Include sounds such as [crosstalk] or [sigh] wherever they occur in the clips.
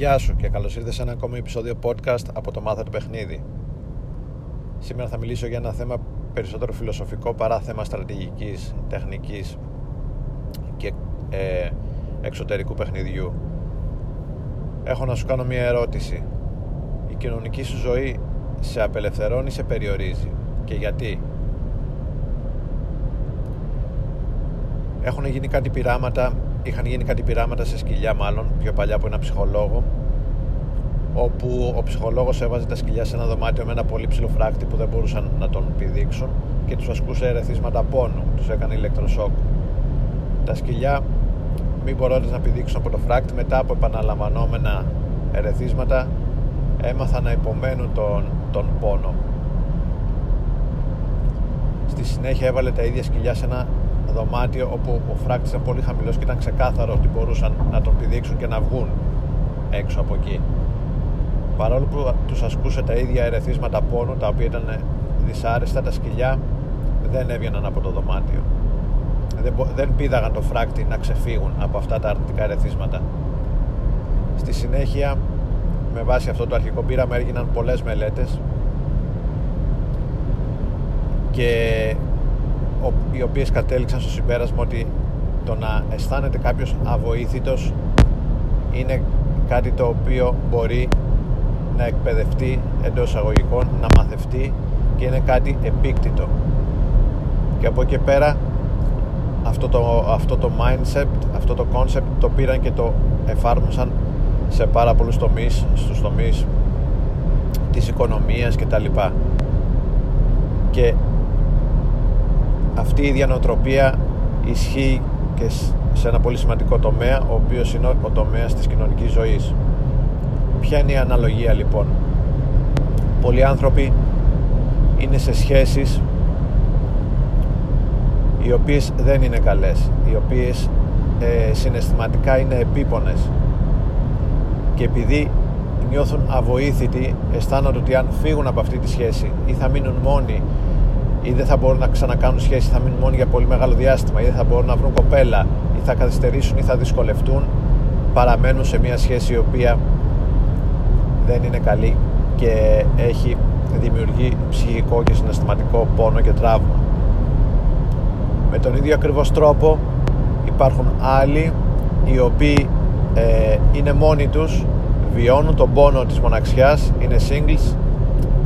Γεια σου και καλώς ήρθες σε ένα ακόμη επεισόδιο podcast από το Μάθα του Παιχνίδι. Σήμερα θα μιλήσω για ένα θέμα περισσότερο φιλοσοφικό παρά θέμα στρατηγικής, τεχνικής και ε, εξωτερικού παιχνιδιού. Έχω να σου κάνω μια ερώτηση. Η κοινωνική σου ζωή σε απελευθερώνει ή σε περιορίζει και γιατί; Έχουν γίνει κάτι πειράματα είχαν γίνει κάτι πειράματα σε σκυλιά μάλλον πιο παλιά από ένα ψυχολόγο όπου ο ψυχολόγος έβαζε τα σκυλιά σε ένα δωμάτιο με ένα πολύ ψηλό φράκτη που δεν μπορούσαν να τον πηδήξουν και τους ασκούσε ερεθίσματα πόνου, τους έκανε ηλεκτροσόκ. Τα σκυλιά μη μπορώντας να πηδήξουν από το φράκτη μετά από επαναλαμβανόμενα ερεθίσματα έμαθαν να υπομένουν τον, τον πόνο. Στη συνέχεια έβαλε τα ίδια σκυλιά σε ένα δωμάτιο όπου ο φράκτης ήταν πολύ χαμηλός και ήταν ξεκάθαρο ότι μπορούσαν να τον πηδήξουν και να βγουν έξω από εκεί. Παρόλο που τους ασκούσε τα ίδια ερεθίσματα πόνου, τα οποία ήταν δυσάρεστα, τα σκυλιά δεν έβγαιναν από το δωμάτιο. Δεν, δεν πήδαγαν το φράκτη να ξεφύγουν από αυτά τα αρνητικά ερεθίσματα. Στη συνέχεια, με βάση αυτό το αρχικό πείραμα, έγιναν πολλές μελέτες και οι οποίες κατέληξαν στο συμπέρασμα ότι το να αισθάνεται κάποιος αβοήθητος είναι κάτι το οποίο μπορεί να εκπαιδευτεί εντός εισαγωγικών, να μαθευτεί και είναι κάτι επίκτητο. Και από εκεί πέρα αυτό το, αυτό το mindset, αυτό το concept το πήραν και το εφάρμοσαν σε πάρα πολλούς τομείς, στους τομείς της οικονομίας και τα λοιπά. Και αυτή η διανοτροπία ισχύει και σε ένα πολύ σημαντικό τομέα ο οποίος είναι ο τομέας της κοινωνικής ζωής. Ποια είναι η αναλογία λοιπόν; Πολλοί άνθρωποι είναι σε σχέσεις οι οποίες δεν είναι καλές οι οποίες ε, συναισθηματικά είναι επίπονες. Και επειδή νιώθουν αβοήθητοι αισθάνονται ότι αν φύγουν από αυτή τη σχέση ή θα μείνουν μόνοι ή δεν θα μπορούν να ξανακάνουν σχέση, θα μείνουν μόνοι για πολύ μεγάλο διάστημα ή δεν θα μπορούν να βρουν κοπέλα ή θα καθυστερήσουν ή θα δυσκολευτούν παραμένουν σε μια σχέση η οποία δεν είναι καλή και έχει δημιουργεί ψυχικό και συναισθηματικό πόνο και τραύμα. Με τον ίδιο ακριβώς τρόπο υπάρχουν άλλοι οι οποίοι ε, είναι μόνοι τους, βιώνουν τον πόνο της μοναξιάς, είναι singles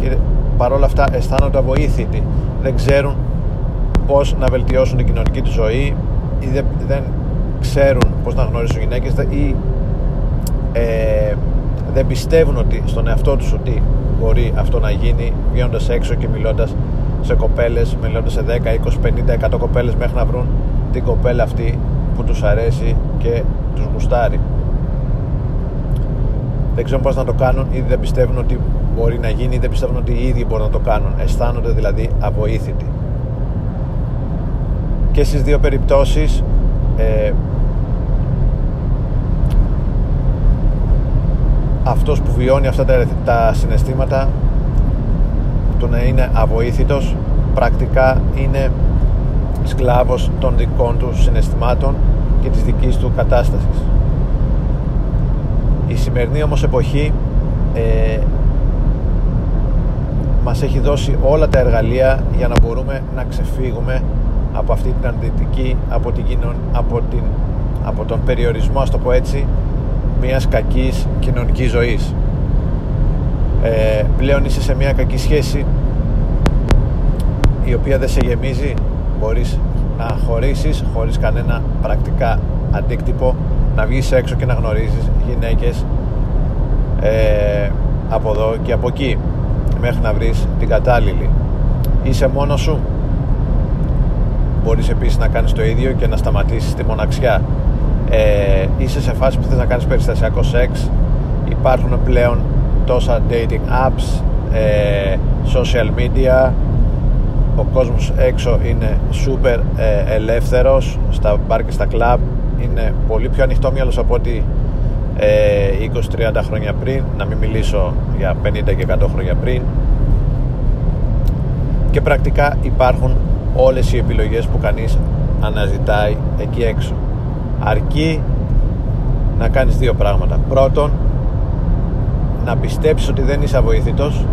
και παρόλα αυτά αισθάνονται αβοήθητοι δεν ξέρουν πώς να βελτιώσουν την κοινωνική τους ζωή ή δεν, δεν ξέρουν πώς να γνωρίσουν γυναίκες ή ε, δεν πιστεύουν ότι στον εαυτό τους ότι μπορεί αυτό να γίνει βγαίνοντας έξω και μιλώντας σε κοπέλες μιλώντας σε 10, 20, 50, 100 κοπέλες μέχρι να βρουν την κοπέλα αυτή που τους αρέσει και τους γουστάρει. Δεν ξέρουν πώς να το κάνουν ή δεν πιστεύουν ότι μπορεί να γίνει ή δεν πιστεύουν ότι οι ίδιοι μπορούν να το κάνουν. Αισθάνονται δηλαδή αβοήθητοι. Και στις δύο περιπτώσεις ε, αυτός που βιώνει αυτά τα, τα συναισθήματα του να είναι αβοήθητος πρακτικά είναι σκλάβος των δικών του συναισθημάτων και της δικής του κατάστασης. Η σημερινή όμως εποχή ε, μας έχει δώσει όλα τα εργαλεία για να μπορούμε να ξεφύγουμε από αυτή την αντιτική από, την, από, την, από τον περιορισμό ας το πω έτσι μιας κακής κοινωνικής ζωής. Ε, πλέον είσαι σε μια κακή σχέση η οποία δεν σε γεμίζει. Μπορείς να χωρίσεις χωρίς κανένα πρακτικά αντίκτυπο να βγεις έξω και να γνωρίζεις γυναίκες ε, από εδώ και από εκεί μέχρι να βρεις την κατάλληλη. Είσαι μόνος σου. Μπορείς επίσης να κάνεις το ίδιο και να σταματήσεις τη μοναξιά. Ε, είσαι σε φάση που θες να κάνεις περιστασιακό σεξ. Υπάρχουν πλέον τόσα dating apps ε, social media. Ο κόσμος έξω είναι super ε, ελεύθερος στα μπαρ και στα κλαμπ. Είναι πολύ πιο ανοιχτό μυαλός από ότι ε, 20-30 χρόνια πριν να μην μιλήσω για 50 και 100 χρόνια πριν. Και πρακτικά υπάρχουν όλες οι επιλογές που κανείς αναζητάει εκεί έξω. Αρκεί να κάνεις δύο πράγματα. Πρώτον να πιστέψεις ότι δεν είσαι αβοήθητος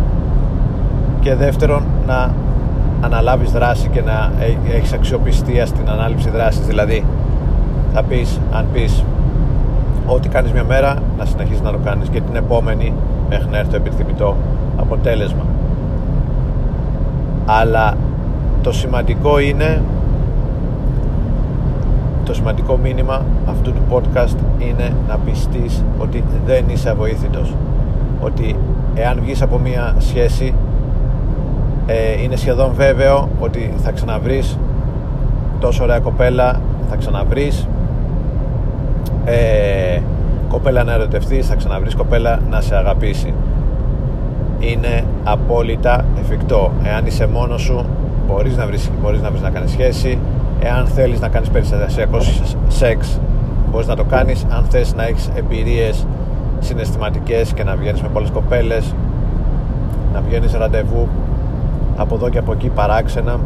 και δεύτερον να αναλάβεις δράση και να έχεις αξιοπιστία στην ανάληψη δράσης. Δηλαδή θα πεις αν πεις ό,τι κάνεις μια μέρα να συνεχίσεις να το κάνεις και την επόμενη μέχρι να έρθει το επιθυμητό αποτέλεσμα. Αλλά το σημαντικό είναι το σημαντικό μήνυμα αυτού του podcast είναι να πιστείς ότι δεν είσαι αβοήθητος. Ότι εάν βγεις από μια σχέση ε, είναι σχεδόν βέβαιο ότι θα ξαναβρεις τόσο ωραία κοπέλα θα ξαναβρεις ε, κοπέλα να ερωτευτείς θα ξαναβρεις κοπέλα να σε αγαπήσει. Είναι απόλυτα εφικτό. Εάν είσαι μόνος σου μπορείς να βρεις, μπορείς να, βρεις να κάνεις σχέση. Εάν θέλεις να κάνεις περιστασιακό σεξ μπορείς να το κάνεις. Αν θες να έχεις εμπειρίες συναισθηματικές και να βγαίνεις με πολλές κοπέλες να βγαίνεις ραντεβού από εδώ και από εκεί παράξενα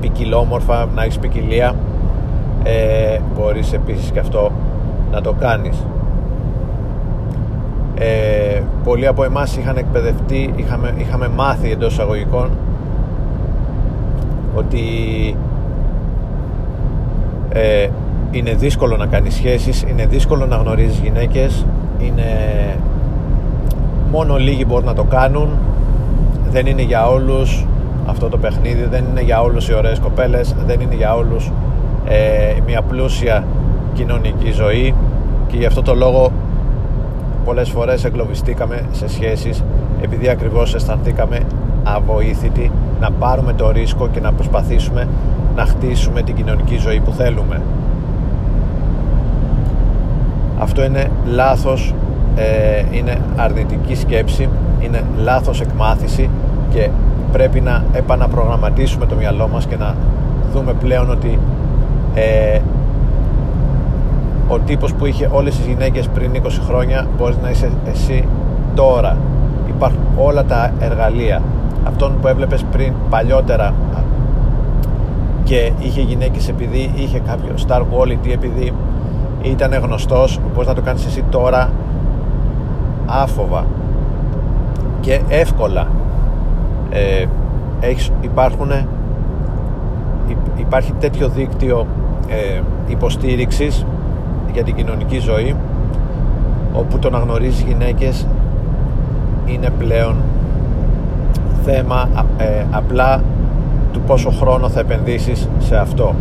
ποικιλόμορφα, να έχεις ποικιλία ε, μπορείς επίσης και αυτό να το κάνεις. Ε, πολλοί από εμάς είχαν εκπαιδευτεί είχαμε, είχαμε μάθει εντός εισαγωγικών ότι ε, είναι δύσκολο να κάνεις σχέσεις είναι δύσκολο να γνωρίζεις γυναίκες είναι μόνο λίγοι μπορούν να το κάνουν δεν είναι για όλους αυτό το παιχνίδι δεν είναι για όλους οι ωραίες κοπέλες δεν είναι για όλους ε, μια πλούσια κοινωνική ζωή και γι' αυτό το λόγο πολλές φορές εγκλωβιστήκαμε σε σχέσεις επειδή ακριβώς αισθανθήκαμε αβοήθητοι να πάρουμε το ρίσκο και να προσπαθήσουμε να χτίσουμε την κοινωνική ζωή που θέλουμε. Αυτό είναι λάθος ε, είναι αρνητική σκέψη είναι λάθος εκμάθηση και πρέπει να επαναπρογραμματίσουμε το μυαλό μας και να δούμε πλέον ότι ε, ο τύπος που είχε όλες τις γυναίκες πριν 20 χρόνια μπορείς να είσαι εσύ τώρα. Υπάρχουν όλα τα εργαλεία. Αυτόν που έβλεπες πριν παλιότερα και είχε γυναίκες επειδή είχε κάποιο star quality επειδή ήταν γνωστός μπορείς να το κάνεις εσύ τώρα άφοβα. Και εύκολα ε, έχεις, υπάρχουν υπάρχει τέτοιο δίκτυο ε, υποστήριξης για την κοινωνική ζωή όπου το να γνωρίζει γυναίκες είναι πλέον θέμα ε, απλά του πόσο χρόνο θα επενδύσεις σε αυτό.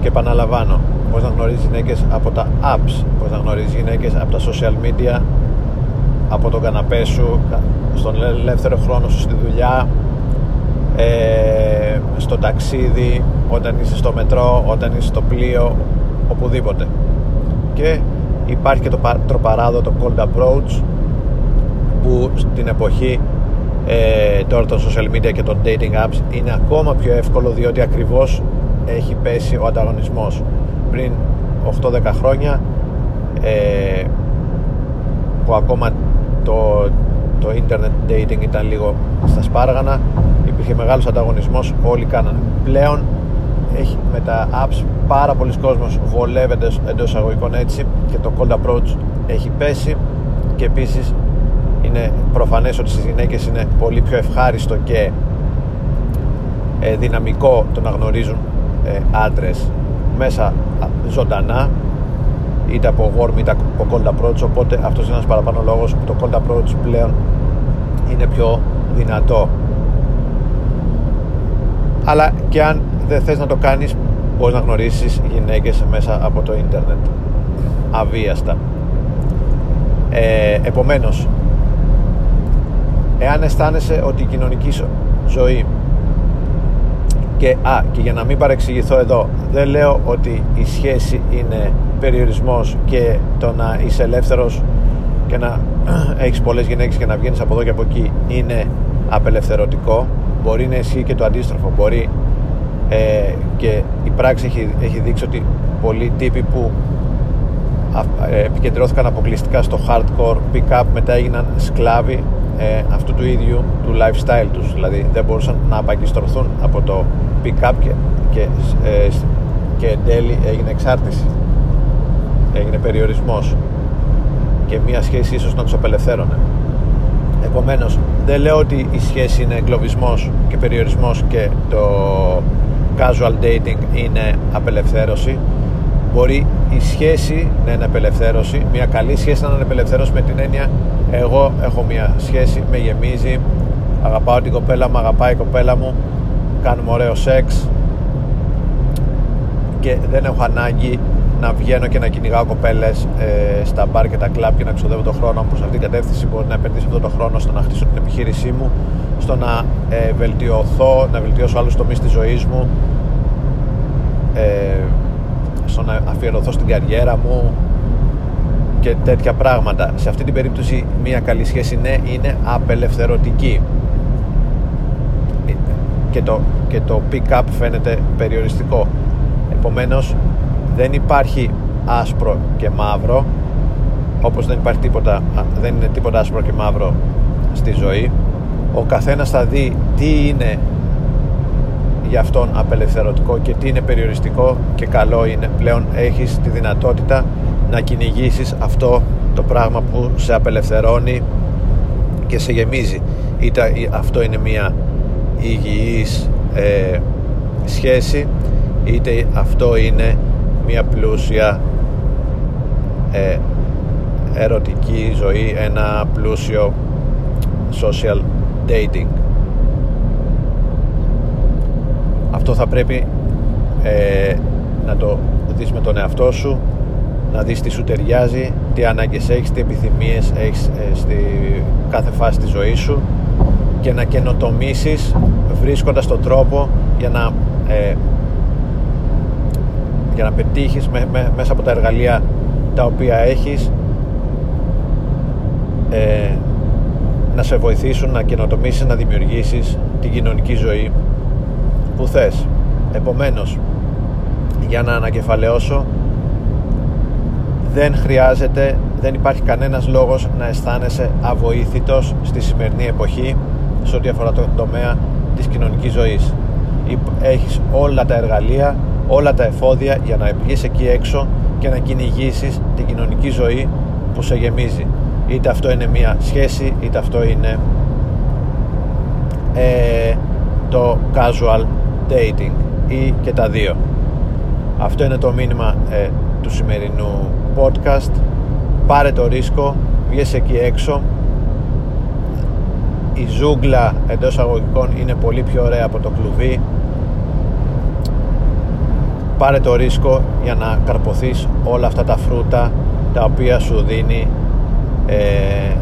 Και επαναλαμβάνω πώς να γνωρίζεις γυναίκες από τα apps πώς να γνωρίζεις γυναίκες από τα social media από τον καναπέ σου στον ελεύθερο χρόνο σου στη δουλειά ε, στο ταξίδι όταν είσαι στο μετρό όταν είσαι στο πλοίο οπουδήποτε. Και υπάρχει και το τροπαράδο το cold approach που στην εποχή ε, τώρα των social media και των dating apps είναι ακόμα πιο εύκολο διότι ακριβώς έχει πέσει ο ανταγωνισμός. Πριν 8-10 χρόνια ε, που ακόμα το, το internet dating ήταν λίγο στα σπάργανα υπήρχε μεγάλος ανταγωνισμός όλοι κάνανε. Πλέον έχει, με τα apps πάρα πολλοί κόσμος βολεύεται εντός εισαγωγικών έτσι και το cold approach έχει πέσει και επίσης είναι προφανές ότι στις γυναίκες είναι πολύ πιο ευχάριστο και ε, δυναμικό το να γνωρίζουν ε, άντρες μέσα ζωντανά είτε από warm είτε από cold approach οπότε αυτός είναι ένας παραπάνω λόγος που το cold approach πλέον είναι πιο δυνατό. Αλλά και αν δεν θες να το κάνεις μπορείς να γνωρίσεις γυναίκες μέσα από το ίντερνετ. Αβίαστα. Ε, επομένως εάν αισθάνεσαι ότι η κοινωνική ζωή και, α, και για να μην παρεξηγηθώ εδώ δεν λέω ότι η σχέση είναι περιορισμός και το να είσαι ελεύθερος και να [clears throat] έχεις πολλές γυναίκες και να βγαίνεις από εδώ και από εκεί είναι απελευθερωτικό. Μπορεί να ισχύει και το αντίστροφο. Μπορεί ε, και η πράξη έχει, έχει δείξει ότι πολλοί τύποι που ε, επικεντρώθηκαν αποκλειστικά στο hardcore pick-up μετά έγιναν σκλάβοι ε, αυτού του ίδιου του lifestyle τους. Δηλαδή δεν μπορούσαν να απαγκιστρωθούν από το pick-up και, και, ε, και εν τέλει έγινε εξάρτηση. Έγινε περιορισμός. Και μια σχέση ίσως να τους απελευθέρωνε. Επομένως δεν λέω ότι η σχέση είναι εγκλωβισμός και περιορισμός και το casual dating είναι απελευθέρωση. Μπορεί η σχέση να είναι απελευθέρωση μια καλή σχέση να είναι απελευθέρωση με την έννοια εγώ έχω μια σχέση, με γεμίζει αγαπάω την κοπέλα μου, αγαπάει η κοπέλα μου κάνουμε ωραίο σεξ και δεν έχω ανάγκη να βγαίνω και να κυνηγάω κοπέλες ε, στα μπαρ και τα κλαμπ και να ξοδεύω τον χρόνο μου προς αυτήν την κατεύθυνση. Μπορεί να επενδύσω αυτό τον χρόνο στο να χτίσω την επιχείρησή μου, στο να ε, βελτιωθώ, να βελτιώσω άλλους τομείς της ζωής μου, ε, στο να αφιερωθώ στην καριέρα μου και τέτοια πράγματα. Σε αυτή την περίπτωση, μια καλή σχέση ναι, είναι απελευθερωτική. Και το, και το pick-up φαίνεται περιοριστικό. Επομένως δεν υπάρχει άσπρο και μαύρο όπως δεν υπάρχει τίποτα δεν είναι τίποτα άσπρο και μαύρο στη ζωή ο καθένας θα δει τι είναι για αυτόν απελευθερωτικό και τι είναι περιοριστικό και καλό είναι πλέον έχεις τη δυνατότητα να κυνηγήσεις αυτό το πράγμα που σε απελευθερώνει και σε γεμίζει. Είτε αυτό είναι μια υγιής ε, σχέση είτε αυτό είναι μια πλούσια ε, ερωτική ζωή ένα πλούσιο social dating. Αυτό θα πρέπει ε, να το δεις με τον εαυτό σου να δεις τι σου ταιριάζει τι ανάγκες έχεις, τι επιθυμίες έχεις ε, στη κάθε φάση της ζωής σου και να καινοτομήσεις βρίσκοντας τον τρόπο για να ε, για να πετύχεις μέσα από τα εργαλεία τα οποία έχεις ε, να σε βοηθήσουν να καινοτομήσεις, να δημιουργήσεις την κοινωνική ζωή που θες. Επομένως, για να ανακεφαλαιώσω, δεν χρειάζεται, δεν υπάρχει κανένας λόγος να αισθάνεσαι αβοήθητος στη σημερινή εποχή σε ό,τι αφορά το τομέα της κοινωνικής ζωής. Έχεις όλα τα εργαλεία όλα τα εφόδια για να βγεις εκεί έξω και να κυνηγήσεις την κοινωνική ζωή που σε γεμίζει είτε αυτό είναι μια σχέση είτε αυτό είναι ε, το casual dating ή και τα δύο αυτό είναι το μήνυμα ε, του σημερινού podcast πάρε το ρίσκο βγες εκεί έξω. Η ζούγκλα εντός αγωγικών είναι πολύ πιο ωραία από το κλουβί. Πάρε το ρίσκο για να καρποθείς όλα αυτά τα φρούτα τα οποία σου δίνει ε,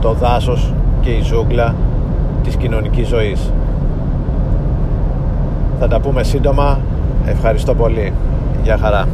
το δάσος και η ζούγκλα της κοινωνικής ζωής. Θα τα πούμε σύντομα. Ευχαριστώ πολύ. Για χαρά